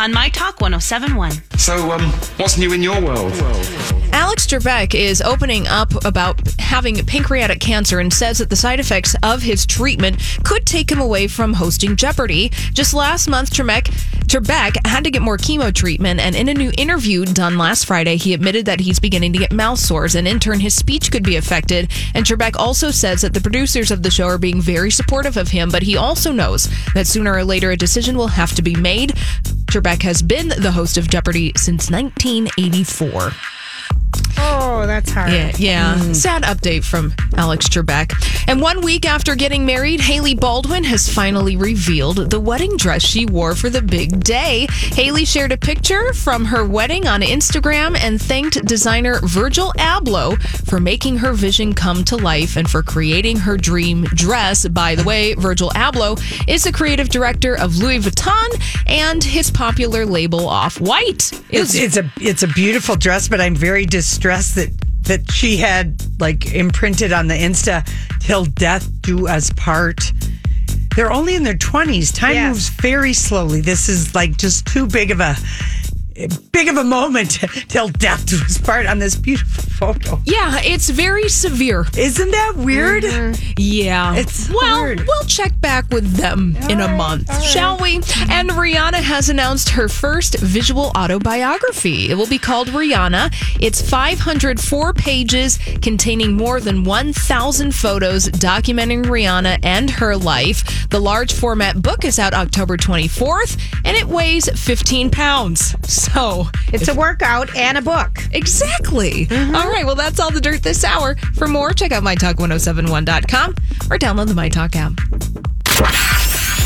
on My Talk 1071. So, um, what's new in your world? Alex Trebek is opening up about having pancreatic cancer and says that the side effects of his treatment could take him away from hosting Jeopardy. Just last month, Trebek, Trebek had to get more chemo treatment, and in a new interview done last Friday, he admitted that he's beginning to get mouth sores, and in turn, his speech could be affected. And Trebek also says that the producers of the show are being very supportive of him, but he also knows that sooner or later a decision will have to be made. Trebek has been the host of Jeopardy since 1984. Oh, that's hard. Yeah, yeah. Hmm. Sad update from Alex Trebek. And one week after getting married, Hailey Baldwin has finally revealed the wedding dress she wore for the big day. Hailey shared a picture from her wedding on Instagram and thanked designer Virgil Abloh for making her vision come to life and for creating her dream dress. By the way, Virgil Abloh is the creative director of Louis Vuitton and his popular label Off White. It's, it's a it's a beautiful dress, but I'm very distressed that that she had like imprinted on the Insta till death do us part. They're only in their twenties. Time Yes. moves very slowly. This is like just too big of a big of a moment till death do us part on this beautiful photo. Yeah, it's very severe. Isn't that weird? Mm-hmm. Yeah. It's well, hard. we'll check back with them in a month, shall we? And Rihanna has announced her first visual autobiography. It will be called Rihanna. It's 504 pages containing more than 1,000 photos documenting Rihanna and her life. The large format book is out October 24th and it weighs 15 pounds. So, It's a workout and a book. Exactly. Mm-hmm. All right. Well, that's all the dirt this hour. For more, check out mytalk1071.com or download the MyTalk app.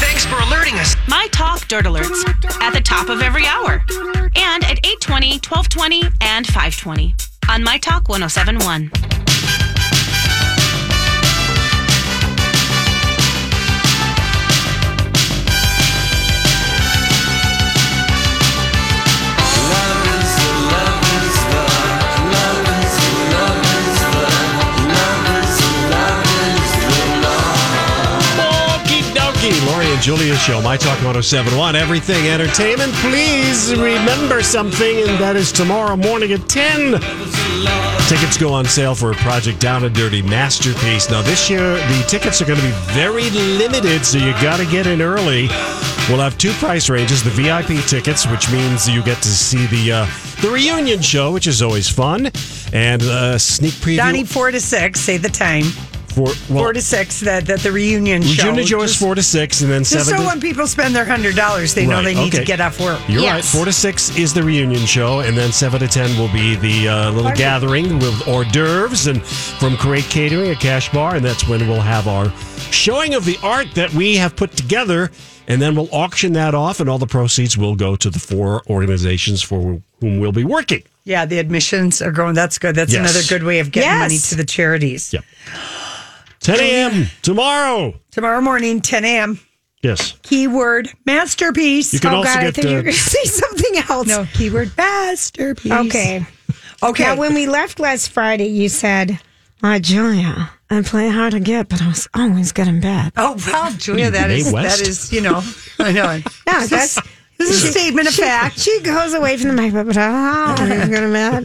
Thanks for alerting us. My Talk Dirt Alerts at the top of every hour and at 820, 1220, and 520 on My Talk 1071. Okie. Lori and Julia show, My Talk 1071, everything entertainment. Please remember something, and that is tomorrow morning at 10. Tickets go on sale for a Project Down and Dirty Masterpiece. Now, this year, the tickets are going to be very limited, so you got to get in early. We'll have two price ranges the VIP tickets, which means you get to see the uh, the reunion show, which is always fun, and a sneak preview. Donnie, four to six. Say the time. For, well, four to six. That that the reunion show. Reunion show is four to six, and then Just seven so to when people spend their hundred dollars, they know Right, they need okay. to get off work. You're right. Four to six is the reunion show, and then seven to ten will be the uh, little gathering with hors d'oeuvres and from Create Catering, a cash bar, and that's when we'll have our showing of the art that we have put together, and then we'll auction that off, and all the proceeds will go to the four organizations for whom we'll be working. Yeah, the admissions are going. That's good. That's Yes. another good way of getting Yes. money to the charities. Yep. 10 a.m. tomorrow. Tomorrow morning, 10 a.m. Yes. Keyword masterpiece. You can oh also God, I get thought you were uh, going to say something else. No, keyword masterpiece. Okay. Okay. Now, when we left last Friday, you said, "My Julia, I play hard to get, but I was always good in bed." oh, wow, Julia, that Mae is, West? that is, you know, I know. No, that's This is a statement of fact. She goes away from the microphone, oh, he's gonna mad.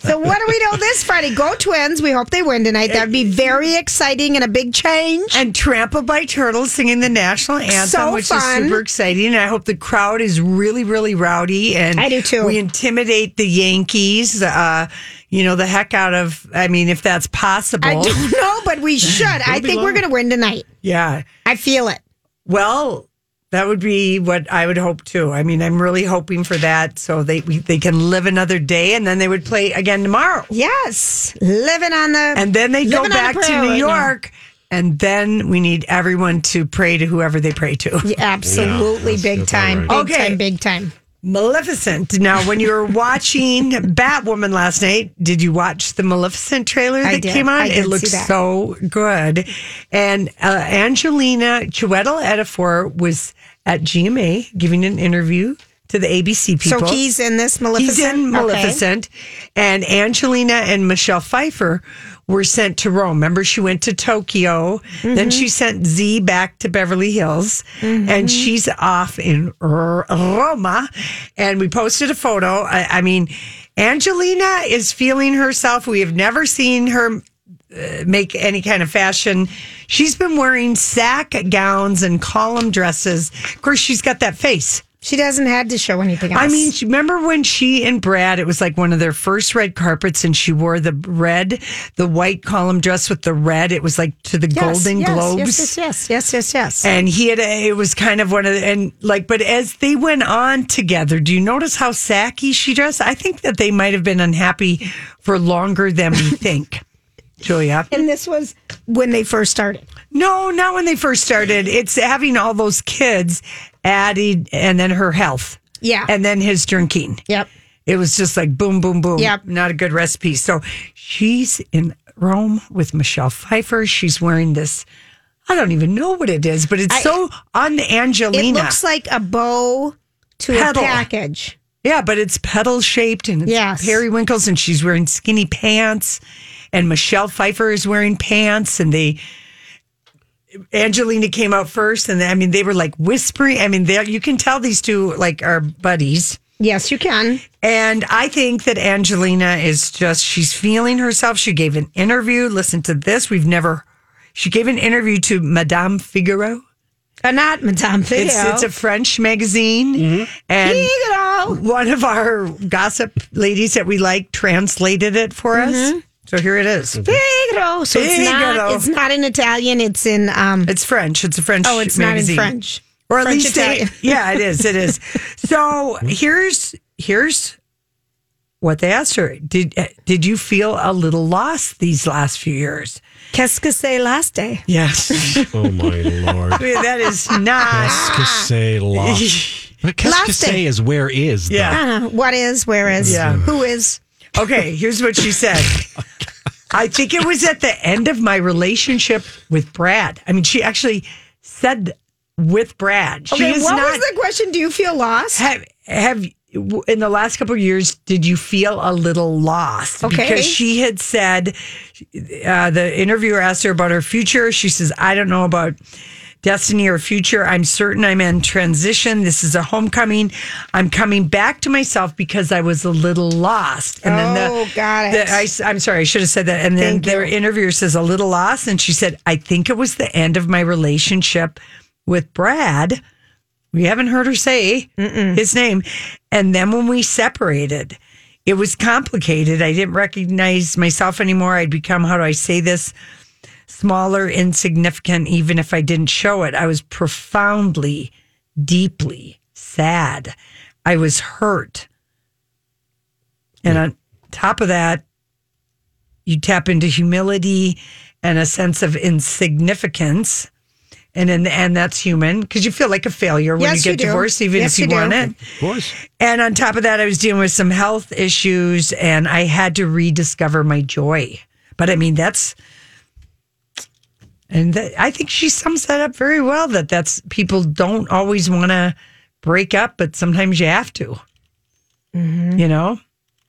So what do we know this Friday? Go Twins! We hope they win tonight. That'd be very exciting and a big change. And Trampled by Turtles singing the national anthem, So which fun. is super exciting. And I hope the crowd is really, really rowdy. And I do too. We intimidate the Yankees, uh, you know, the heck out of, I mean, if that's possible. I don't know, but we should. I think we're gonna win tonight. Yeah. I feel it. Well, that would be what I would hope too. I mean, I'm really hoping for that so they we, they can live another day and then they would play again tomorrow. Yes, living on the And then they go living on a back to New right now. York. And then we need everyone to pray to whoever they pray to. Yeah, absolutely, Yeah, big time, right. big Okay. time, big time. Maleficent. Now, when you were watching Batwoman last night, did you watch the Maleficent trailer that came on? It looks so good. And uh, Angelina Chiwetel Ejiofor was at GMA giving an interview to the ABC people. So he's in this Maleficent. He's in Okay. Maleficent. And Angelina and Michelle Pfeiffer were sent to Rome. Remember, she went to Tokyo. Then she sent Z back to Beverly Hills. And she's off in R- Roma. And we posted a photo. I, I mean, Angelina is feeling herself. We have never seen her uh, make any kind of fashion. She's been wearing sack gowns and column dresses. Of course, she's got that face. She doesn't had to show anything else. I mean, remember when she and Brad, it was like one of their first red carpets and she wore the red, the white column dress with the red. It was like to the Yes, Golden yes, Globes. Yes, yes, yes, yes, yes. And he had, a, it was kind of one of the, and like, but as they went on together, do you notice how sacky she dressed? I think that they might have been unhappy for longer than we think. Julia. And this was when they first started. No, not when they first started. It's having all those kids added and then her health. Yeah. And then his drinking. Yep. It was just like boom, boom, boom. Yep. Not a good recipe. So she's in Rome with Michelle Pfeiffer. She's wearing this. I don't even know what it is, but it's I- so un It Angelina. looks like a bow to Petal. a package. yeah, but it's petal shaped and it's Yes. periwinkles, and she's wearing skinny pants. And Michelle Pfeiffer is wearing pants, and they. Angelina came out first, and I mean they were like whispering. I mean, they you can tell these two like are buddies. Yes, you can. And I think that Angelina is just, she's feeling herself. She gave an interview. Listen to this. We've never, she gave an interview to Madame Figaro. Uh, not Madame Figaro. It's, it's a French magazine. And Figaro. one of our gossip ladies that we like translated it for us. So here it is. Mm-hmm. Figaro. So it's Figaro. not. It's not in Italian. It's in. um It's French. It's a French Oh, it's magazine. not in French. Or at French least it, Italian. yeah, it is. It is. So mm-hmm. here's here's what they asked her. Did did you feel a little lost these last few years? Qu'est-ce que c'est last day? Eh? Yes. Oh my lord. that is not. Qu'est-ce que c'est lost? But qu'est-ce que Lost it. c'est is where is. though. Yeah. I don't know. What is? Where is? Yeah. Who is? Okay, here's what she said. I think it was at the end of my relationship with Brad. I mean, she actually said with Brad. She Okay. What not. was the question? Do you feel lost? have have in the last couple of years did you feel a little lost Okay. because she had said uh, the interviewer asked her about her future she says i don't know about destiny or future i'm certain i'm in transition this is a homecoming i'm coming back to myself because i was a little lost and then the, Oh, got it. the- I, am sorry i should have said that and then Thank their you. interviewer says a little lost and she said i think it was the end of my relationship with brad we haven't heard her say his name. And then when we separated, it was complicated. I didn't recognize myself anymore. I'd become, how do I say this? Smaller, insignificant, even if I didn't show it. I was profoundly, deeply sad. I was hurt. And on top of that, you tap into humility and a sense of insignificance. And in the end, that's human because you feel like a failure when Yes, you you get do. divorced, even Yes, if you, you do. want it. Of course. And on top of that, I was dealing with some health issues and I had to rediscover my joy. But I mean, that's, and that, I think she sums that up very well that that's people don't always want to break up, but sometimes you have to. Mm-hmm. You know,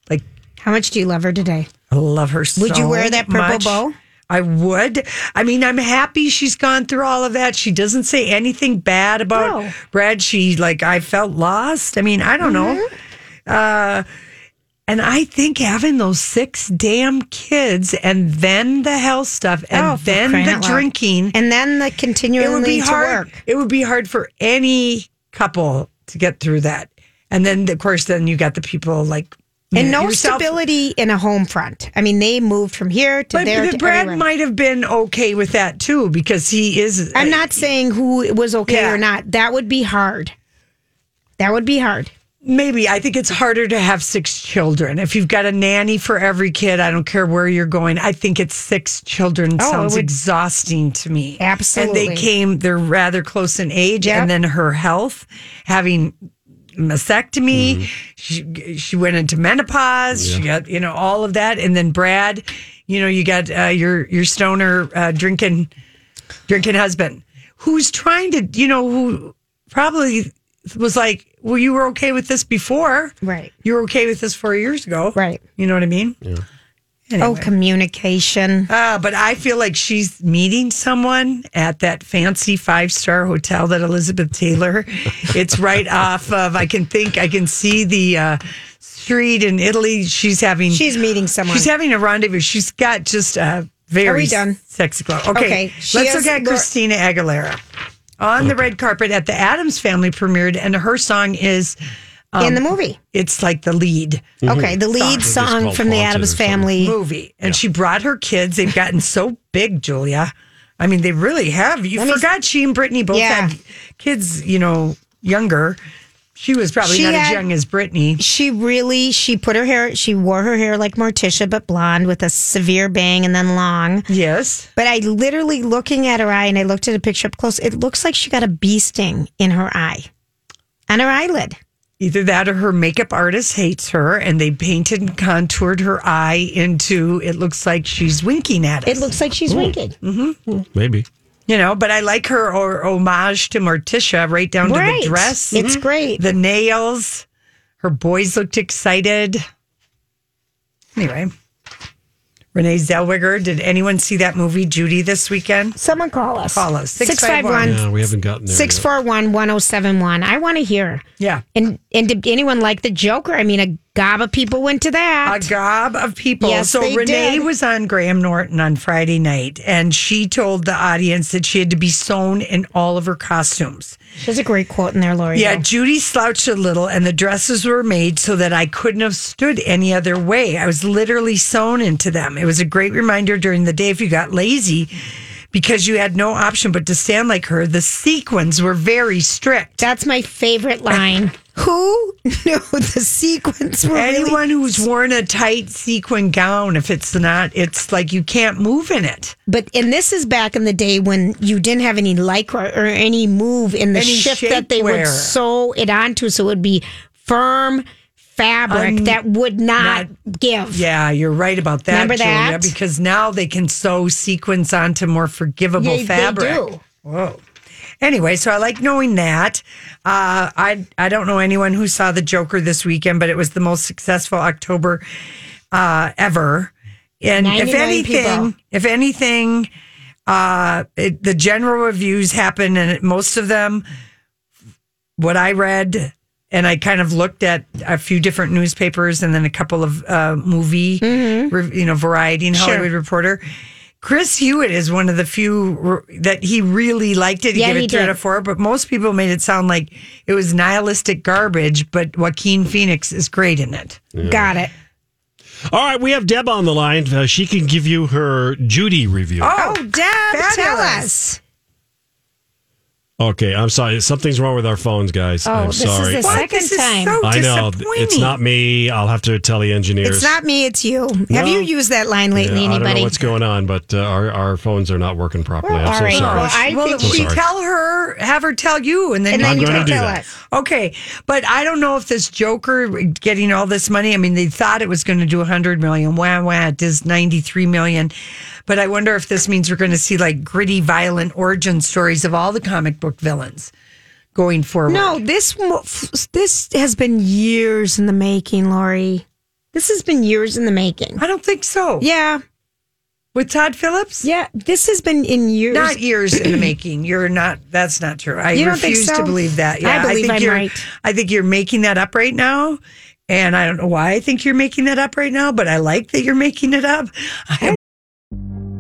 like How much do you love her today? I love her so Would you wear that purple much. bow? I would. I mean, I'm happy she's gone through all of that. She doesn't say anything bad about No. Brad. She like I felt lost. I mean, I don't know. Mm-hmm. Uh and I think having those six damn kids and then the health stuff and Oh, then the out loud. drinking And then the it would continuing be hard. work. It would be hard for any couple to get through that. And then, of course, then you got the people like And no yourself. stability in a home front. I mean, they moved from here to But, there but Brad everywhere. might have been okay with that too because he is. I'm not saying who was okay Yeah. or not. That would be hard. That would be hard. Maybe I think it's harder to have six children. If you've got a nanny for every kid, I don't care where you're going. I think it's six children Oh, sounds would- exhausting to me. Absolutely. And they came, they're rather close in age. Yep. And then her health, having mastectomy, she, she went into menopause. She got, you know, all of that. And then Brad, you know, you got uh, your, your stoner uh, drinking, drinking husband who's trying to, you know, who probably was like, well, you were okay with this before. Right. You were okay with this four years ago. Right. You know what I mean? Yeah. Oh, communication. Uh, but I feel like she's meeting someone at that fancy five star hotel that Elizabeth Taylor. it's right off of, I can think, I can see the uh, street in Italy. She's having, She's meeting someone. she's having a rendezvous. She's got just a very Are we done? sexy glow. Okay. Okay, Let's has look at Christina Aguilera on the red carpet at the Addams family premiered, and her song is. in um, the movie. It's like the lead Okay, the lead It's song from the Addams family. movie. And she brought her kids. They've gotten so big, Julia. I mean, they really have. You Let me- forgot she and Britney both Yeah. had kids, you know, younger. She was probably She not as young as Britney. She really she put her hair she wore her hair like Morticia but blonde with a severe bang and then long. Yes. But I literally looking at her eye and I looked at a picture up close. It looks like she got a bee sting in her eye. On her eyelid. Either that or her makeup artist hates her and they painted and contoured her eye into it looks like she's winking at us. It looks like she's winking. Mm-hmm. Maybe. You know, but I like her or homage to Morticia right down to the dress. Mm-hmm. It's great. the nails. Her boys looked excited. Anyway, Renee Zellweger. Did anyone see that movie Judy this weekend? Someone call us. Call us. 651 Yeah, we haven't gotten there. yet. 641 1071. I want to hear. Yeah. And and did anyone like the Joker? I mean, a gob of people went to that. A gob of people. Yes, so they Renee did. was on Graham Norton on Friday night, and she told the audience that she had to be sewn in all of her costumes. There's a great quote in there, Lori. Yeah, though. Judy slouched a little, and the dresses were made so that I couldn't have stood any other way. I was literally sewn into them. It was a great reminder during the day if you got lazy because you had no option but to stand like her. The sequins were very strict. That's my favorite line. Who knew the sequence were really- Anyone who's worn a tight sequin gown, if it's not, it's like you can't move in it. But and this is back in the day when you didn't have any lycra or any move in the Any shift that they shapewear. would sew it onto, so it would be firm fabric Un- that would not, give. Yeah, you're right about that, Remember Julia, that? because now they can sew sequins onto more forgivable Yeah, they fabric. do. Whoa. Anyway, so I like knowing that. Uh, I I don't know anyone who saw the Joker this weekend, but it was the most successful October uh, ever. And if anything, people. if anything, uh, it, the general reviews happen, and most of them, what I read, and I kind of looked at a few different newspapers and then a couple of uh, movie, rev- you know, Variety and Mm-hmm. Sure. Hollywood Reporter. Chris Hewitt is one of the few r- that he really liked it. He Yeah, gave he it three out of four, but most people made it sound like it was nihilistic garbage. But Joaquin Phoenix is great in it. Got it. All right, we have Deb on the line. Uh, she can give you her Judy review. Oh, Deb, tell us. Okay, I'm sorry. Something's wrong with our phones, guys. Oh, I'm this is the What? second This is time. so I know it's not me. I'll have to tell the engineers. It's not me, it's you. Have you used that line Yeah, lately, I don't anybody? know what's going on, but uh, our our phones are not working properly. I'm all so right. sorry. Well, I well, think we sorry. tell her, have her tell you, and then and you then you can do tell that. us. Okay, but I don't know if this Joker getting all this money. I mean, they thought it was going to do 100 million. Wah wah, it does 93 million. But I wonder if this means we're going to see like gritty, violent origin stories of all the comic book villains going forward. No, this this has been years in the making, Lori. This has been years in the making. I don't think so. Yeah. with Todd Phillips? Yeah, this has been in years. Not years in the making. You're not. That's not true. I You don't think refuse so? to believe that. I Yeah, believe think I'm you're, right. I think you're making that up right now, and I don't know why I think you're making that up right now, but I like that you're making it up. I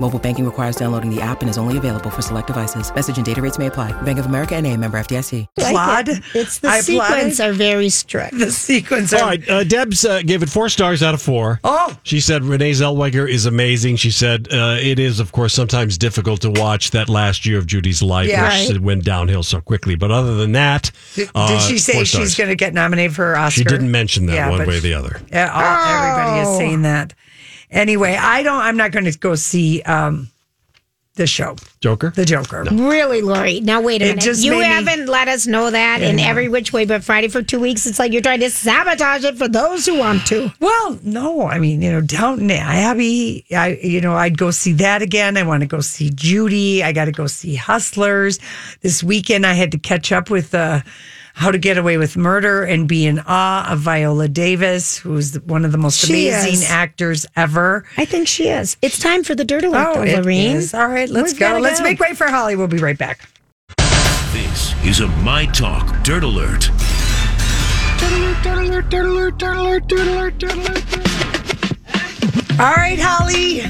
Mobile banking requires downloading the app and is only available for select devices. Message and data rates may apply. Bank of America and a member FDIC. applaud. It's the I sequence it. are very strict. The sequence. All Are, right, uh, Deb's uh, gave it four stars out of four. Oh. She said Renee Zellweger is amazing. She said uh, it is, of course, sometimes difficult to watch that last year of Judy's life, Yeah. which Right. went downhill so quickly. But other than that, Did, uh, did she say four she's going to get nominated for her Oscar? She didn't mention that Yeah, one way or the other. Yeah, all, everybody is saying that. Anyway, I don't. I'm not going to go see um, the show, Joker? The Joker. Really, Lori? Now wait a It minute. just You made me- haven't let us know that Yeah, in every which way but Friday for two weeks. It's like you're trying to sabotage it for those who want to. Well, no, I mean, you know, Downton Abbey. I, you know, I'd go see that again. I want to go see Judy. I got to go see Hustlers. This weekend, I had to catch up with uh, How to Get Away with Murder and be in awe of Viola Davis, who's one of the most She amazing is. actors ever. I think she is. It's time for the dirt alert, Oh, though, it Lorene. is. All right, let's We've go. Let's go. make way for Holly. We'll be right back. This is a My Talk Dirt Alert. All right, Holly.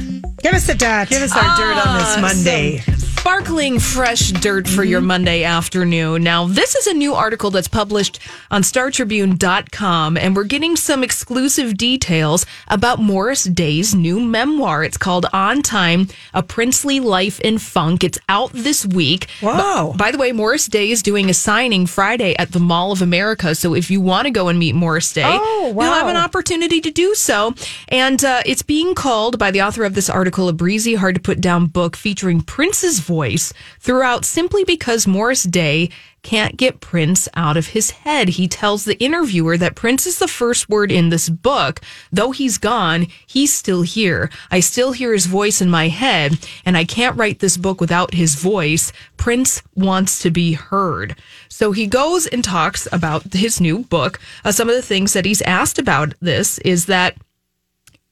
Give us the dirt. Give us our dirt on this Ah, Monday. some Sparkling fresh dirt for your Monday afternoon. Now, this is a new article that's published on StarTribune.com, and we're getting some exclusive details about Morris Day's new memoir. It's called On Time A Princely Life in Funk. It's out this week. Wow. B- by the way, Morris Day is doing a signing Friday at the Mall of America. So if you want to go and meet Morris Day, Oh, you'll have an opportunity to do so. And uh, it's being called by the author of this article a breezy, hard to put down book featuring Prince's voice throughout simply because Morris Day can't get Prince out of his head. He tells the interviewer that Prince is the first word in this book. Though he's gone, he's still here. I still hear his voice in my head, and I can't write this book without his voice. Prince wants to be heard. So he goes and talks about his new book. Uh, some of the things that he's asked about this is that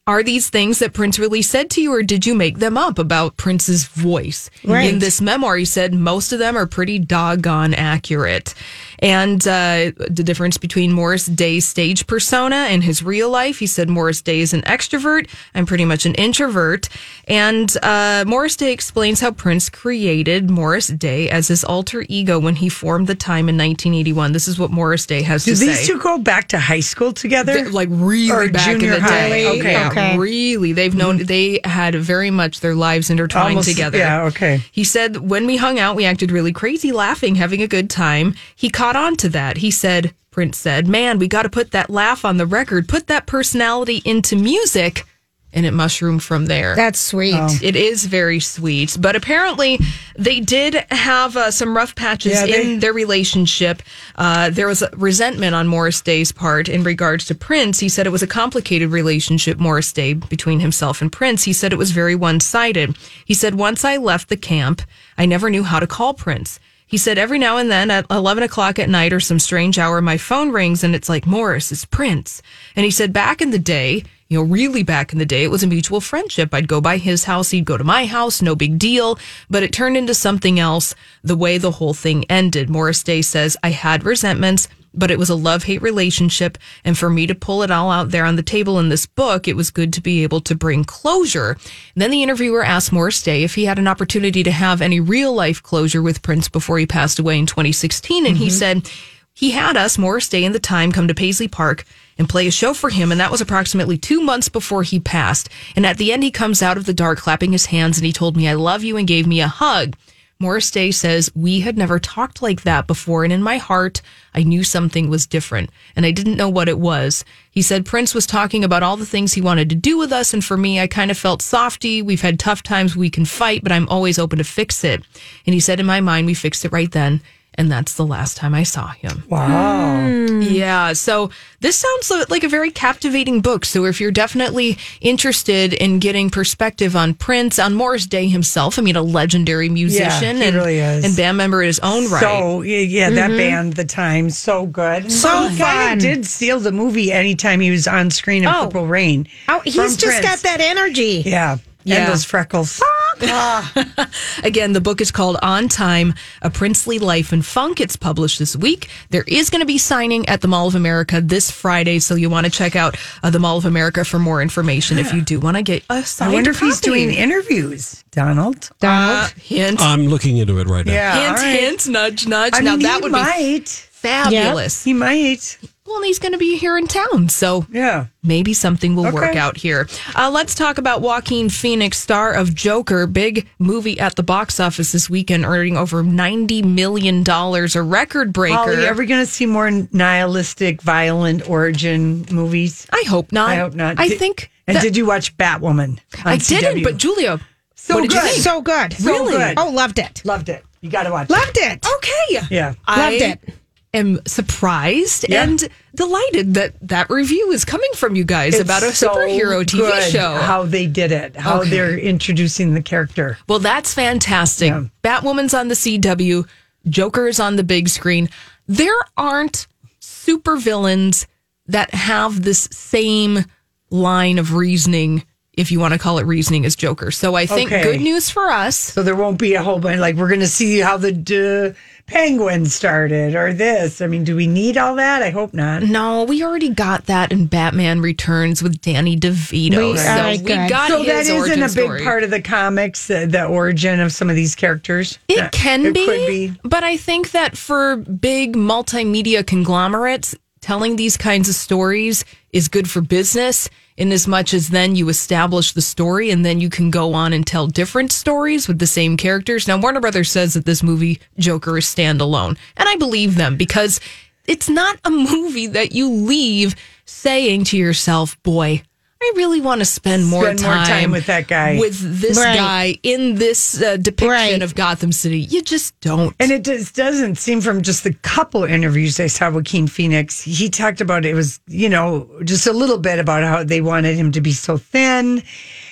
are these things that Prince really said to you, or did you make them up about Prince's voice? Right. In this memoir, he said most of them are pretty doggone accurate. And uh, the difference between Morris Day's stage persona and his real life, he said Morris Day is an extrovert. I'm pretty much an introvert. And uh, Morris Day explains how Prince created Morris Day as his alter ego when he formed the time in 1981. This is what Morris Day has Do to say. Do these two go back to high school together? Th- like really Or back in junior the high? day. Okay. Yeah, Okay. really. They've known they had very much their lives intertwined Almost- together. yeah, okay. He said when we hung out, we acted really crazy, laughing, having a good time. He caught on to that. He said, Prince said, "Man, we got to put that laugh on the record, put that personality into music." And it mushroomed from there. That's sweet. It is very sweet, but apparently they did have uh, some rough patches Yeah, they- in their relationship. Uh, there was a resentment on Morris Day's part in regards to Prince. He said it was a complicated relationship, Morris Day, between himself and Prince. He said it was very one sided. He said, Once I left the camp, I never knew how to call Prince. He said, Every now and then at 11 o'clock at night or some strange hour, my phone rings and it's like, Morris, it's Prince. And he said, Back in the day, you know, really back in the day, it was a mutual friendship. I'd go by his house, he'd go to my house, no big deal. But it turned into something else the way the whole thing ended. Morris Day says, I had resentments, but it was a love hate relationship. And for me to pull it all out there on the table in this book, it was good to be able to bring closure. And then the interviewer asked Morris Day if he had an opportunity to have any real life closure with Prince before he passed away in 2016. And he mm-hmm. said he had us, Morris Day and the Time, come to Paisley Park and play a show for him. And that was approximately two months before he passed. And at the end, he comes out of the dark clapping his hands and he told me, I love you and gave me a hug. Morris Day says, We had never talked like that before, and in my heart, I knew something was different, and I didn't know what it was. He said Prince was talking about all the things he wanted to do with us, and for me, I kind of felt softy. We've had tough times, we can fight, but I'm always open to fix it. And he said, In my mind, we fixed it right then. And that's the last time I saw him. Wow. Hmm. Yeah. So this sounds like a very captivating book. So if you're definitely interested in getting perspective on Prince, on Morris Day himself, I mean, a legendary musician he and, really is. and band member in his own right. So yeah, yeah, that mm-hmm. band, the time, so good. So He kinda fun. Did steal the movie anytime he was on screen in Oh. Purple Rain. Oh, he's just Prince. got that energy. Yeah, Yeah. and those freckles. Again, the book is called On Time, A Princely Life in Funk. It's published this week. There is going to be signing at the Mall of America this Friday, so you want to check out uh, the Mall of America for more information if you do want to get a I signed wonder if he's doing interviews, Donald. Uh, hint, I'm looking into it right now. Yeah, hint, all right. hint, nudge, nudge. I now mean, that he would might. be fabulous. He might. Well, and he's going to be here in town, so Yeah. maybe something will work out here. Uh, let's talk about Joaquin Phoenix, star of Joker, big movie at the box office this weekend, earning over ninety million dollars, a record breaker. Holly, are we ever going to see more nihilistic, violent origin movies? I hope not. I hope not. I Did- think. And that- did you watch Batwoman? on I didn't, CW? but Julia, So what did you good. think? So good. So really? good. Oh, loved it. loved it. You got to watch. Loved it. Okay. Yeah. I Loved it. Am surprised Yeah. and delighted that that review is coming from you guys It's about a so superhero TV show. How they did it. How Okay. they're introducing the character. Well, that's fantastic. Yeah. Batwoman's on the CW, Joker's on the big screen. There aren't supervillains that have this same line of reasoning, if you want to call it reasoning, as Joker. So I think Okay. good news for us. So there won't be a whole bunch like we're going to see how the uh, penguin started or this. I mean, do we need all that? I hope not. No, we already got that in Batman Returns with Danny DeVito. We- so right, we got So that isn't a big story. part of the comics, uh, the origin of some of these characters. It Uh, can it be, could be. but I think that for big multimedia conglomerates, telling these kinds of stories is good for business in as much as then you establish the story and then you can go on and tell different stories with the same characters. Now, Warner Brothers says that this movie, Joker, is standalone. And I believe them because it's not a movie that you leave saying to yourself, boy, I really want to spend more, Spend more time with that guy." with this Right. guy in this uh, depiction Right. of Gotham City. You just don't. And it just doesn't seem from just the couple interviews I saw with Joaquin Phoenix. He talked about it was, you know, just a little bit about how they wanted him to be so thin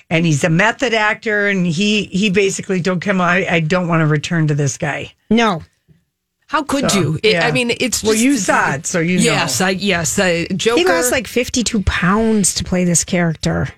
and he's a method actor. And he, he basically told him, I, I don't want to return to this guy. No. How could So, you? It, yeah. I mean, it's Well, you saw it, so you know. yes, I yes, uh, Joker. He lost like 52 pounds to play this character.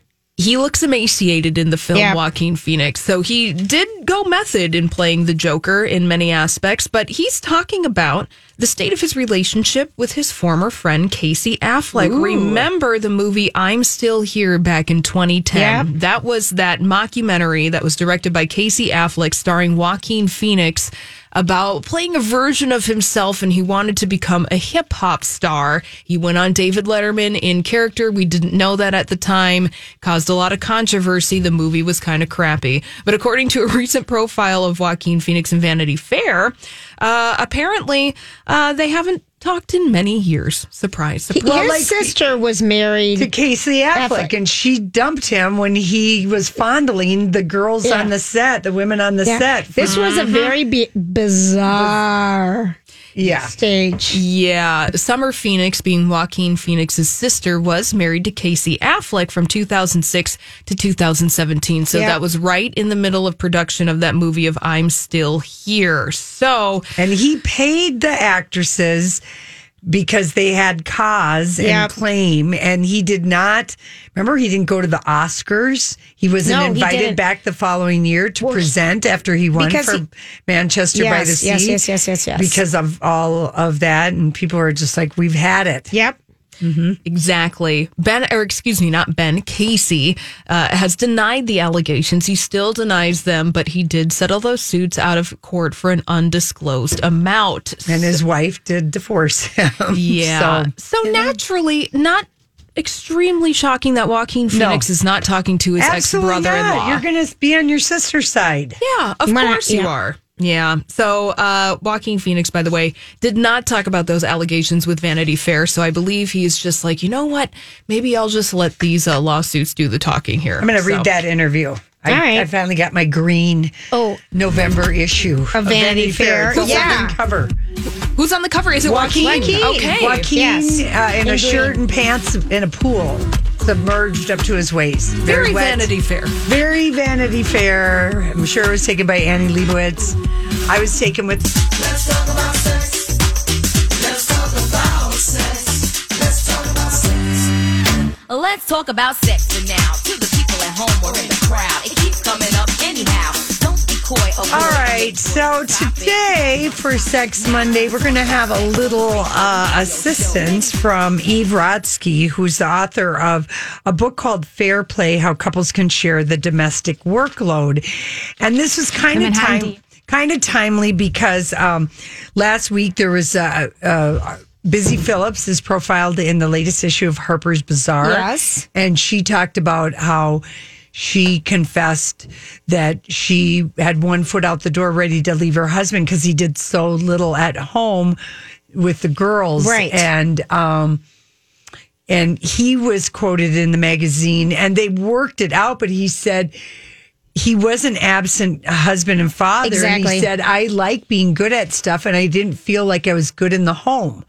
he looks emaciated in the film Yeah. Joaquin Phoenix. So he did go method in playing the Joker in many aspects, but he's talking about the state of his relationship with his former friend Casey Affleck. Remember the movie I'm Still Here back in 2010? Yep. That was that mockumentary that was directed by Casey Affleck starring Joaquin Phoenix about playing a version of himself and he wanted to become a hip hop star. He went on David Letterman in character. We didn't know that at the time, caused a lot of controversy. The movie was kind of crappy. But according to a recent profile of Joaquin Phoenix in Vanity Fair, uh, apparently uh, they haven't talked in many years. Surprise, surprise. His like- sister was married. To Casey Affleck, Affleck. and she dumped him when he was fondling the girls Yeah. on the set, the women on the Yeah. set. This was a mm-hmm. very bi- bizarre yeah. stage. Yeah, Summer Phoenix, being Joaquin Phoenix's sister, was married to Casey Affleck from 2006 to 2017. So Yeah. that was right in the middle of production of that movie of I'm Still Here. So And he paid the actresses because they had cause and claim, and he did not. Remember, he didn't go to the Oscars. He wasn't No, invited didn't. back the following year to present after he won for he- Manchester by the Sea. yes, yes, yes, yes, yes. Because of all of that, and people are just like, "We've had it." Yep. Exactly. Ben, or excuse me, not Ben, Casey uh, has denied the allegations. He still denies them, but he did settle those suits out of court for an undisclosed amount. And his wife did divorce him. Yeah. So, So, naturally, not extremely shocking that Joaquin Phoenix is not talking to his ex brother in law. You're going to be on your sister's side. Yeah, of Why not? course you Yeah. are. Yeah. So uh Joaquin Phoenix, by the way, did not talk about those allegations with Vanity Fair. So I believe he's just like, you know what? Maybe I'll just let these uh, lawsuits do the talking here. I'm going to So- read that interview. I, All right. I finally got my green Oh. November issue Of Vanity Fair. It's a Yeah. living cover. Who's on the cover? Is it Joaquin? Joaquin. Okay. Joaquin Yes. uh, in a In shirt and pants in a pool, submerged up to his waist. Very wet. Vanity Fair. Very Vanity Fair. I'm sure it was taken by Annie Leibovitz. I was taken with. Let's talk about sex. Let's talk about sex. Let's talk about sex. Let's talk about sex for now. To the people at home or in the crowd, it keeps coming up All right, so today for Sex Monday, we're going to have a little uh, assistance from Eve Rodsky, who's the author of a book called Fair Play How Couples Can Share the Domestic Workload. And this was kind of time. Kind of timely because um, last week there was a, uh, Busy Phillips is profiled in the latest issue of Harper's Bazaar. Yes. And she talked about how she confessed that she had one foot out the door ready to leave her husband because he did so little at home with the girls. Right. And, um, and he was quoted in the magazine and they worked it out, but he said, he was an absent husband and father. And Exactly. he said, I like being good at stuff and I didn't feel like I was good in the home.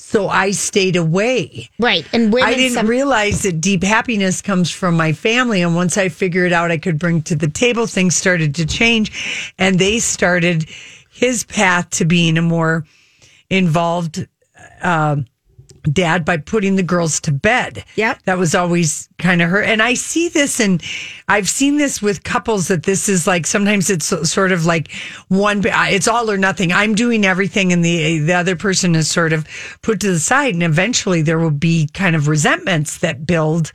So I stayed away. Right. And I didn't some- realize that deep happiness comes from my family. And once I figured out I could bring to the table, things started to change. And they started his path to being a more involved uh, dad by putting the girls to bed. Yep. That was always kind of her. And I see this and I've seen this with couples that this is like sometimes it's sort of like one it's all or nothing. I'm doing everything and the the other person is sort of put to the side and eventually there will be kind of resentments that build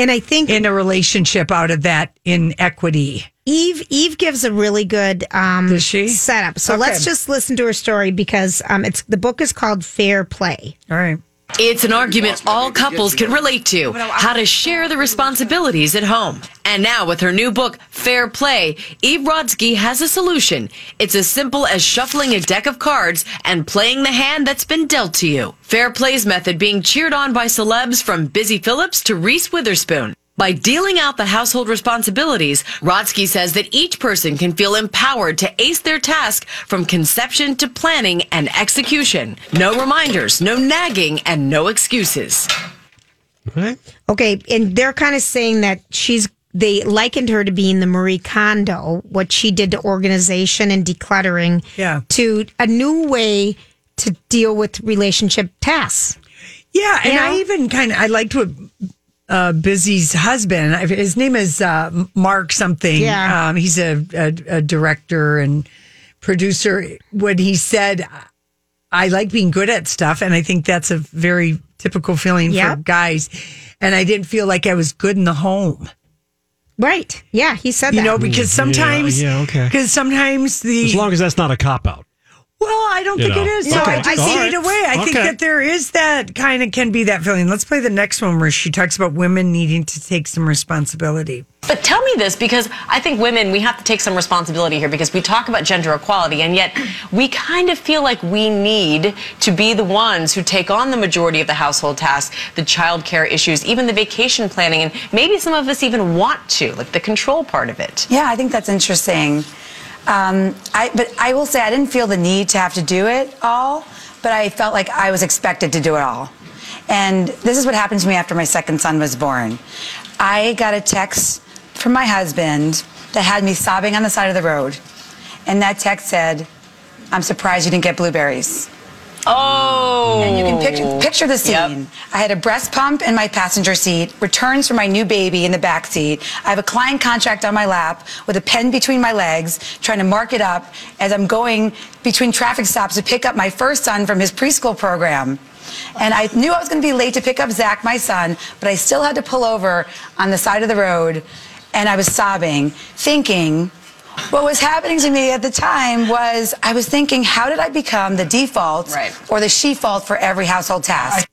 and I think in a relationship out of that inequity. Eve Eve gives a really good um Does she? setup. So Okay. let's just listen to her story because um it's the book is called Fair Play. All right. It's an argument all couples can relate to how to share the responsibilities at home. And now, with her new book, Fair Play, Eve Rodsky has a solution. It's as simple as shuffling a deck of cards and playing the hand that's been dealt to you. Fair Play's method being cheered on by celebs from Busy Phillips to Reese Witherspoon. By dealing out the household responsibilities, Rodsky says that each person can feel empowered to ace their task from conception to planning and execution. No reminders, no nagging, and no excuses. Right. Okay, and they're kind of saying that she's they likened her to being the Marie Kondo, what she did to organization and decluttering, Yeah. to a new way to deal with relationship tasks. Yeah, and You I even kind of I liked what uh, Busy's husband. His name is uh, Mark something. Yeah. um, he's a, a, a director and producer. When he said, "I like being good at stuff," and I think that's a very typical feeling for guys. And I didn't feel like I was good in the home. Right. Yeah, he said You that. You know, because Yeah, sometimes, yeah, okay. because sometimes the As long as that's not a cop out. Well, I don't You think know. it is. So Okay. I just All see right. it away. I think that there is that kind of can be that feeling. Let's play the next one where she talks about women needing to take some responsibility. But tell me this because I think women, we have to take some responsibility here because we talk about gender equality and yet we kind of feel like we need to be the ones who take on the majority of the household tasks, the child care issues, even the vacation planning, and maybe some of us even want to, like the control part of it. Yeah, I think that's interesting. Um, I, but I will say I didn't feel the need to have to do it all, but I felt like I was expected to do it all. And this is what happened to me after my second son was born. I got a text from my husband that had me sobbing on the side of the road. And that text said, I'm surprised you didn't get blueberries. Oh. And you can picture, oh. picture the scene. I had a breast pump in my passenger seat, returns for my new baby in the back seat. I have a client contract on my lap with a pen between my legs, trying to mark it up as I'm going between traffic stops to pick up my first son from his preschool program. And I knew I was going to be late to pick up Zach, my son, but I still had to pull over on the side of the road. And I was sobbing, thinking, what was happening to me at the time was I was thinking, how did I become the default or the she fault for every household task?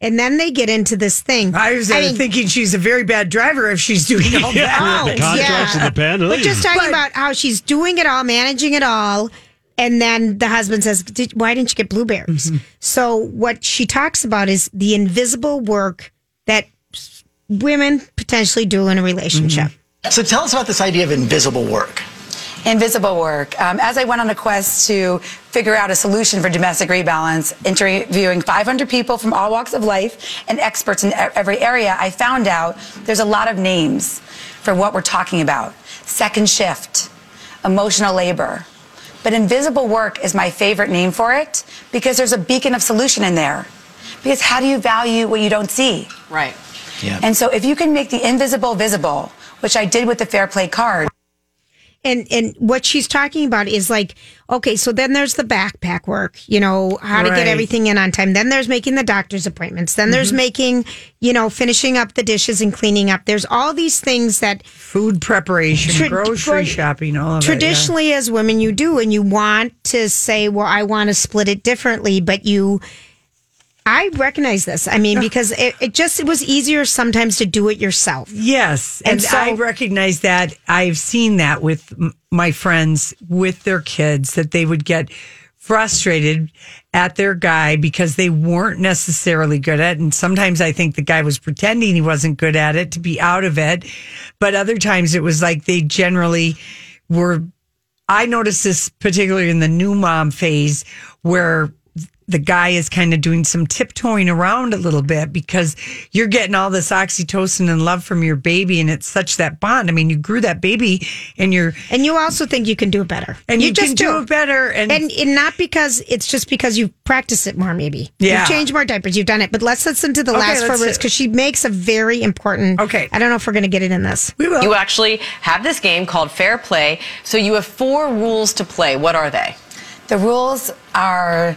And then they get into this thing. I was I mean- thinking she's a very bad driver if she's doing all Yeah, that. with the contracts and the pen. But just talking But- about how she's doing it all, managing it all, and then the husband says, Did, "Why didn't you get blueberries?" Mm-hmm. So what she talks about is the invisible work that women potentially do in a relationship. So tell us about this idea of invisible work. Invisible work. Um, as I went on a quest to figure out a solution for domestic rebalance, interviewing 500 people from all walks of life and experts in every area, I found out there's a lot of names for what we're talking about. Second shift, emotional labor. But invisible work is my favorite name for it because there's a beacon of solution in there. Because how do you value what you don't see? Right. Yeah. And so if you can make the invisible visible, which I did with the fair play card, And and what she's talking about is like, okay, so then there's the backpack work, you know, how to Right. get everything in on time. Then there's making the doctor's appointments. Then there's Mhm. making, you know, finishing up the dishes and cleaning up. There's all these things that food preparation, Tra- grocery tra- shopping, all of traditionally as women you do and you want to say well i want to split it differently but you i recognize this i mean oh. because it, it just it was easier sometimes to do it yourself Yes, and, And so- I recognize that. I've seen that with m- my friends with their kids that they would get frustrated at their guy because they weren't necessarily good at it. And sometimes I think the guy was pretending he wasn't good at it to be out of it. But other times it was like they generally were I noticed this particularly in the new mom phase where the guy is kind of doing some tiptoeing around a little bit because you're getting all this oxytocin and love from your baby and it's such that bond. I mean, you grew that baby and you're and you also think you can do it better and you, You can just do do. it better and, and, and not because it's just because you practice it more maybe Yeah. you've changed more diapers you've done it but let's listen to the Okay, last four let's- words because she makes a very important okay i don't know if we're going to get it in this we will You actually have this game called Fair Play. So you have four rules to play. What are they? The rules are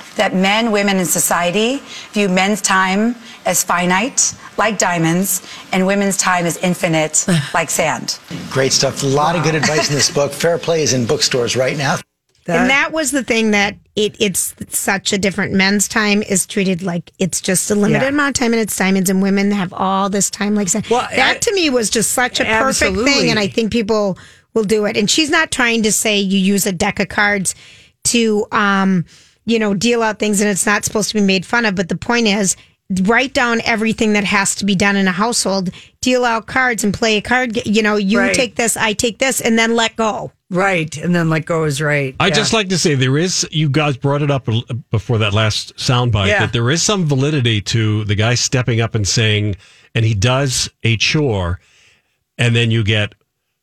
that men, women, and society view men's time as finite, like diamonds, and women's time as infinite, like sand. Great stuff. A lot of good advice in this book. Fair Play is in bookstores right now. and that was the thing that it, it's such a different men's time is treated like it's just a limited Yeah. amount of time and it's diamonds and women have all this time like that that to me was just such a perfect thing and i think people will do it and she's not trying to say you use a deck of cards to um you know deal out things and it's not supposed to be made fun of but the point is write down everything that has to be done in a household deal out cards and play a card ga- you know you Right. take this i take this and then let go right and then let go is right. I Yeah. just like to say there is. You guys brought it up before that last soundbite Yeah. that there is some validity to the guy stepping up and saying, and he does a chore, and then you get,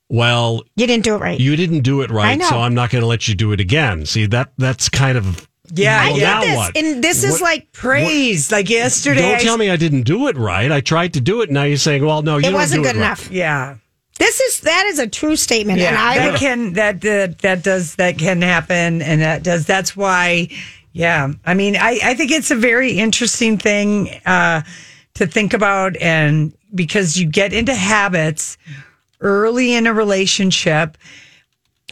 well, you didn't do it right you didn't do it right, so I'm not going to let you do it again. See that that's kind of Yeah, Well, I now get this, what? and this is What- like praise. Like yesterday, Don't I- tell me I didn't do it right. I tried to do it. Now you're saying, well, no, you It don't wasn't do good it right. enough. Yeah. This is that is a true statement, Yeah, and I that can that that that does that can happen, and that does. That's why. Yeah, I mean, I I think it's a very interesting thing uh, to think about, and because you get into habits early in a relationship.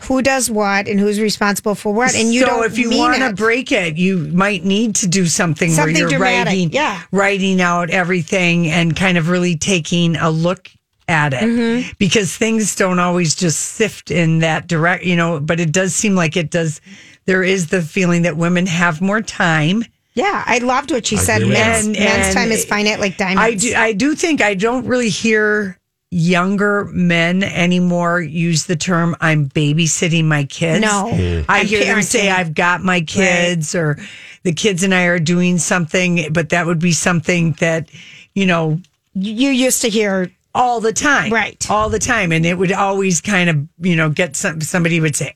Who does what and who's responsible for what, and you so don't. if you mean want to break it, you might need to do something, Something where you're dramatic, writing, yeah. writing out everything and kind of really taking a look at it Mm-hmm. because things don't always just sift in that direct, you know. But it does seem like it does. There is the feeling that women have more time. Yeah, I loved what she I said. agree with Men's, men's time is finite like diamonds. I do, I do think I don't really hear younger men anymore use the term "I'm babysitting my kids." No. Mm. I I'm hear them say "I've got my kids" or the kids and I are doing something, but that would be something that you know you used to hear all the time, right? All the time, and it would always kind of you know get some somebody would say.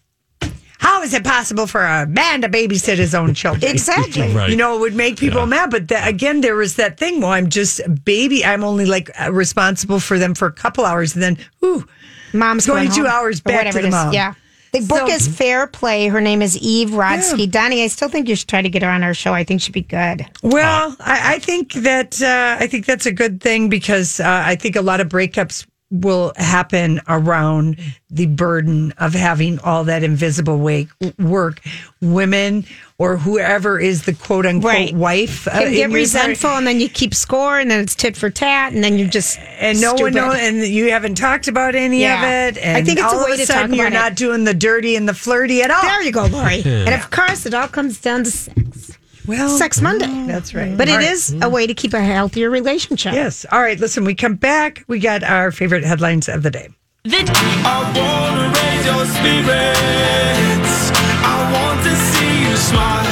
How is it possible for a man to babysit his own children? Exactly. Right. You know, it would make people mad. But that, again, there was that thing. Well, I'm just baby. I'm only like uh, responsible for them for a couple hours, and then, ooh, mom's going, going two hours back to the mom. Yeah. The book So- is Fair Play. Her name is Eve Rodsky. Donnie, I still think you should try to get her on our show. I think she'd be good. Well, I, I think that uh, I think that's a good thing because uh, I think a lot of breakups will happen around the burden of having all that invisible wake, work. Women or whoever is the quote unquote wife uh, Can in get resentful, and then you keep score, and then it's tit for tat, and then you just and no one knows, and you haven't talked about any Yeah. of it. And I think it's a all way of to a talk sudden you're about it. not doing the dirty and the flirty at all. There you go, Lori. And of course, it all comes down to sex. Well, Sex Monday. That's right. But All it right. is a way to keep a healthier relationship. Yes. All right. Listen, we come back. We got our favorite headlines of the day. I wanna raise your spirits. I want to see you smile.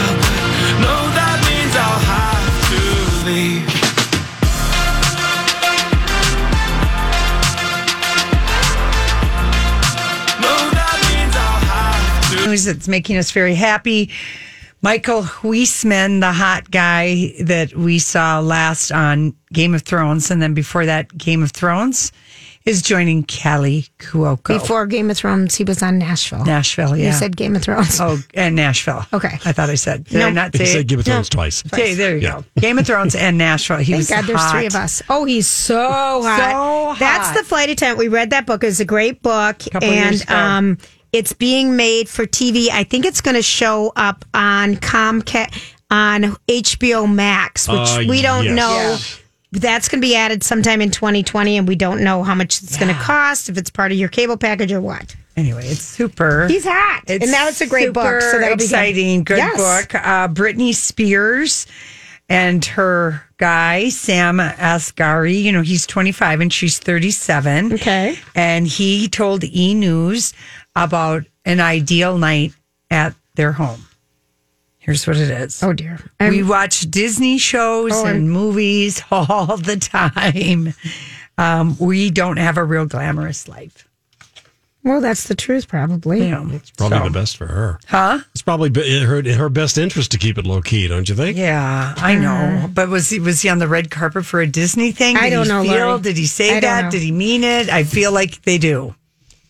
No, that means I'll have to leave. No, that means I'll have to. news that's making us very happy. Michael Huisman, the hot guy that we saw last on Game of Thrones, and then before that, Game of Thrones, is joining Kelly Cuoco. Before Game of Thrones, he was on Nashville. Nashville, yeah. You said Game of Thrones. Oh, and Nashville. Okay. I thought I said. Did I No. not He say said it? Game of Thrones twice. Okay, there you Yeah. go. Game of Thrones and Nashville. He Thank was God there's hot. three of us. Oh, he's so hot. So That's the flight attendant. We read that book. It's a great book. Couple years and ago. um it's being made for TV. I think it's gonna show up on Comcast on HBO Max, which Uh, we don't yes. know. Yeah. That's going to be added sometime in 2020, and we don't know how much it's going to cost, if it's part of your cable package or what. Anyway, it's super. He's hot. It's and now it's a great book. So super that'll be good. exciting. Good Yes. book. Uh, Britney Spears and her guy, Sam Asghari, you know, he's 25 and she's 37. Okay. And he told E! News about an ideal night at their home. Here's what it is. Oh, dear. we watch Disney shows Oh, and I'm- movies all the time. Um, we don't have a real glamorous life. Well, that's the truth, probably. Yeah. It's probably So- the best for her. Huh? It's probably be- in her, in her best interest to keep it low key, don't you think? Yeah, I know. But was he was he on the red carpet for a Disney thing? Did I don't he know, Feel, Lori. Did he say I that? Did he mean it? I feel like they do.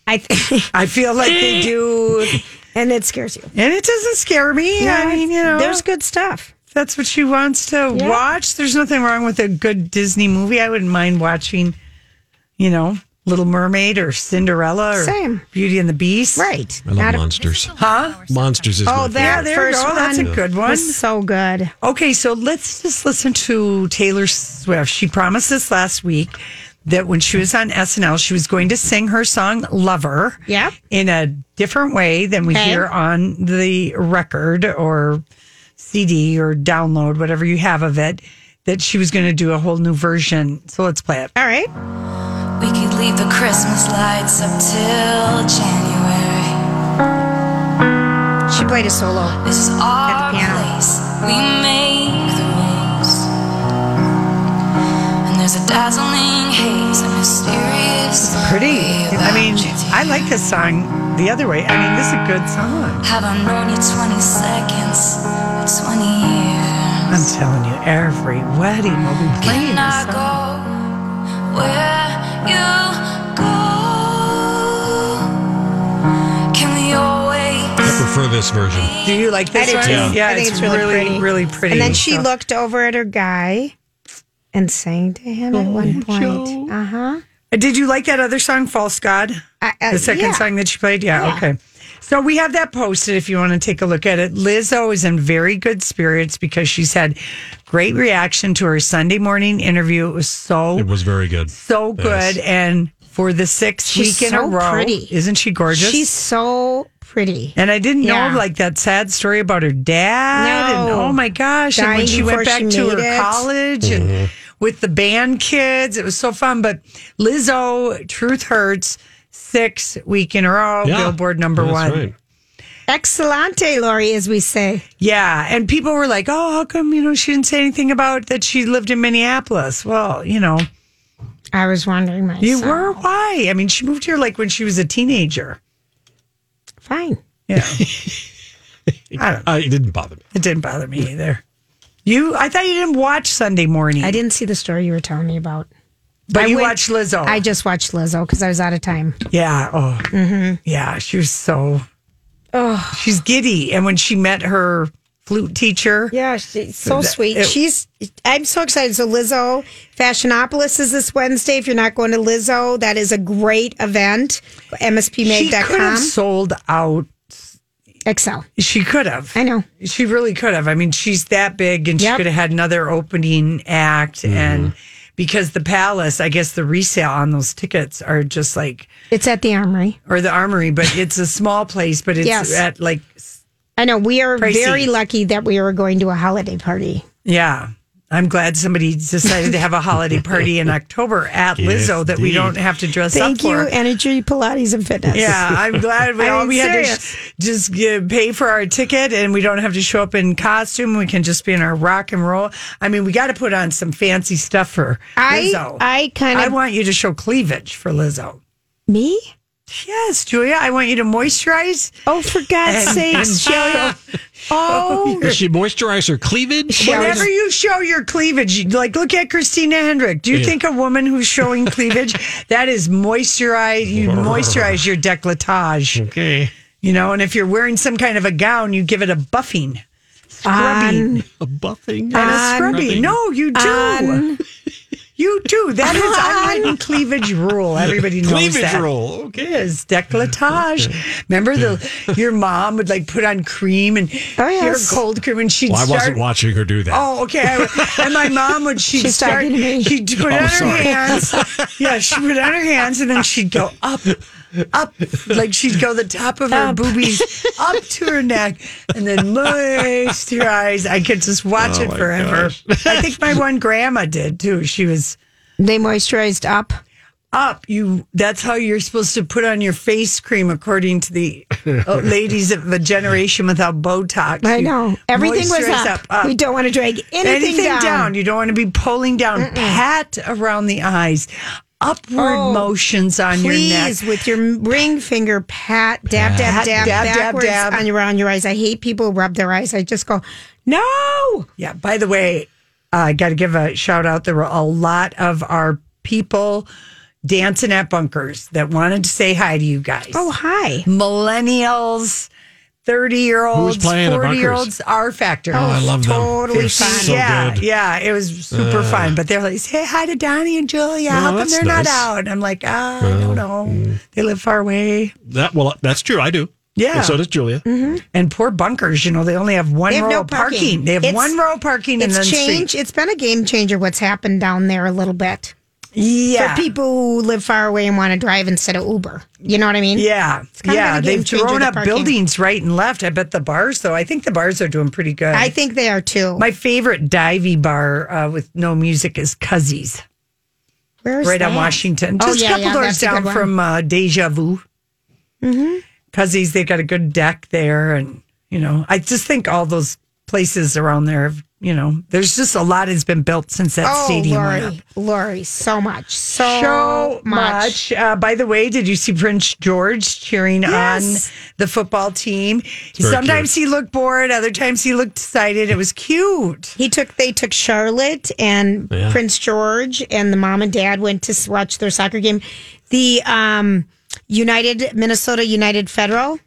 I th- I feel like they do, and it scares you. and it doesn't scare me. Yeah, I mean, you know, there's good stuff. if that's what she wants to Yeah. watch. There's nothing wrong with a good Disney movie. I wouldn't mind watching, you know, Little Mermaid or Cinderella or Same. Beauty and the Beast. Right. I love Not a- monsters. Huh? Monsters is oh, my Oh, favorite. that there you first go. That's a one good one. was so good. Okay, so let's just listen to Taylor Swift. She promised us last week that when she was on SNL, she was going to sing her song Lover Yeah. in a different way than we Okay. hear on the record or CD or download, whatever you have of it, that she was going to do a whole new version. So let's play it. All right. We could leave the Christmas lights up till January. She played a solo. This is our place. We make the rules. And there's a dazzling haze, a mysterious. Pretty. I mean, I like this song the other way. I mean, this is a good song. Haven't known you 20 seconds, 20 years. I'm telling you, every wedding will be playing this song. where you go? Prefer this version. Do you like this I one? Yeah, I think it's, really, really pretty. really pretty. And then she looked over at her guy and sang to him at one point. Uh huh. Did you like that other song, False God? uh, the second yeah. song that she played? Yeah, Yeah. okay. So we have that posted if you want to take a look at it. Lizzo is in very good spirits because she's had great reaction to her Sunday morning interview. It was so It was very good. so good. Yes. And for the sixth She's week in a row, pretty. isn't she gorgeous? She's so pretty. and I didn't Yeah. know like that sad story about her dad. And No. oh my gosh. and Dying when she went back she to her it. college and mm-hmm. with the band kids, it was so fun. But Lizzo, Truth Hurts, six week in a row, Yeah, Billboard number that's one. right. Excellente, Lori, as we say. Yeah. And people were like, oh, how come, you know, she didn't say anything about that she lived in Minneapolis? Well, you know, I was wondering myself. you were. Why? I mean, she moved here like when she was a teenager. Fine. Yeah. I don't know. Uh, it didn't bother me. It didn't bother me either. You, I thought you didn't watch Sunday morning. I didn't see the story you were telling me about. But I you went- watched Lizzo. I just watched Lizzo because I was out of time. yeah. Oh, Mm-hmm. yeah. She was so. Oh, She's giddy, and when she met her flute teacher, yeah, she's so sweet. it- She's. I'm so excited. So Lizzo, Fashionopolis is this Wednesday. If you're not going to Lizzo, that is a great event. she could have MSPmag.com. sold out. Xcel. She could have. I know. She really could have. I mean, she's that big, and she could have had another opening act, Mm-hmm. and because the Palace, I guess the resale on those tickets are just like It's at the Armory. or the Armory, but it's a small place, but it's Yes. at like I know. We are Pricey. very lucky that we are going to a holiday party. Yeah. I'm glad somebody decided to have a holiday party in October at Yes, Lizzo that we don't have to dress Thank up for. Thank you. Energy Pilates and Fitness. Yeah, I'm glad we I all mean, we had to sh- just uh, pay for our ticket and we don't have to show up in costume. We can just be in our rock and roll. I mean, we got to put on some fancy stuff for I Lizzo. I kind of I want you to show cleavage for Lizzo. me. Yes, Julia, I want you to moisturize. Oh, for God's And- sake, and Sheila. Oh, Does she moisturize her cleavage? Whenever you show your cleavage, you- like look at Christina Hendrick. Do you Yeah. think a woman who's showing cleavage that is moisturize? You moisturize your décolletage. Okay. You know, and if you're wearing some kind of a gown, you give it a buffing, scrubbing, A buffing? and a scrubbing. No, you do. On. You do. That is unwritten cleavage rule. Everybody knows Cleavage that. rule. Okay. is décolletage. Remember the your mom would like put on cream and Oh, hair yes. cold cream, and she'd Well, I start. wasn't watching her do that. Oh, okay. and my mom would she'd She's start. me. She'd put Oh, it on her hands. Yeah, she'd put on her hands, and then she'd go up, up, like she'd go the top of her Up. boobies up to her neck, and then moisturize. I could just watch Oh, it forever. gosh. I think my one grandma did too. She was They moisturized up. up. You. That's how you're supposed to put on your face cream, according to the uh, ladies of the generation without Botox. I know. Everything was moisturize up. We don't want to drag anything, down. You don't want to be pulling down. Pat around the eyes. Upward Oh, motions on your neck. Please, with your ring finger, pat, dab, dab, Pat, dab, dab, dab, backwards dab. on your around your eyes. I hate people who rub their eyes. I just go, no. Yeah. By the way, uh, I got to give a shout out. There were a lot of our people dancing at bunkers that wanted to say hi to you guys. Oh, hi. millennials, 30 year olds, Who's playing at 40 year Bunkers? olds, our factor. Oh, I love them. Totally fun. so yeah, good. yeah, it was super Uh. fun. But they're like, say hi to Donnie and Julia. How come that's they're not out? And I'm like, ah, I don't know. They live far away. That well, that's true. I do. Yeah. And so does Julia. And poor bunkers, you know, they only have one have row no of parking. parking. They have It's- one row of parking and It's then changed. street. It's been a game changer what's happened down there a little bit. Yeah. For people who live far away and want to drive instead of Uber. You know what I mean? Yeah, yeah, been a game they've thrown up parking. buildings right and left. I bet the bars, though, I think the bars are doing pretty good. I think they are too. My favorite divey bar uh, with no music is Cuzzies, Where's right on that? Washington, Oh, just yeah, a couple yeah, doors that's a good down from uh, Deja Vu. Mm-hmm. Cuzzies, they got a good deck there, and you know, I just think all those places around there, have, you know, there's just a lot has been built since that oh, stadium went up. Lori, Lori, so much, so, so much. much. Uh, by the way, did you see Prince George cheering Yes. on the football team? very Sometimes he looked bored, other times he looked excited. It was cute. He took they took Charlotte and Yeah. Prince George and the mom and dad went to watch their soccer game. The um, United Minnesota United Federal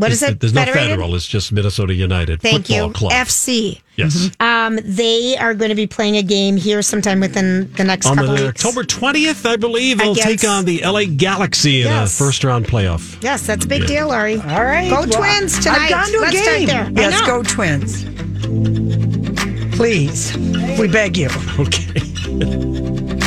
What is it? There's no federal. It's just Minnesota United Thank Football you. Club. FC. Yes. Um, they are going to be playing a game here sometime within the next on couple the weeks. October 20th, I believe, they'll Against- take on the LA Galaxy in Yes. a first round playoff. Yes, that's a big Yeah. deal, Laurie. All right. Go Well, Twins tonight. I've gone to a Let's game. start there. I Yes, know. go Twins. Please, we beg you. Okay.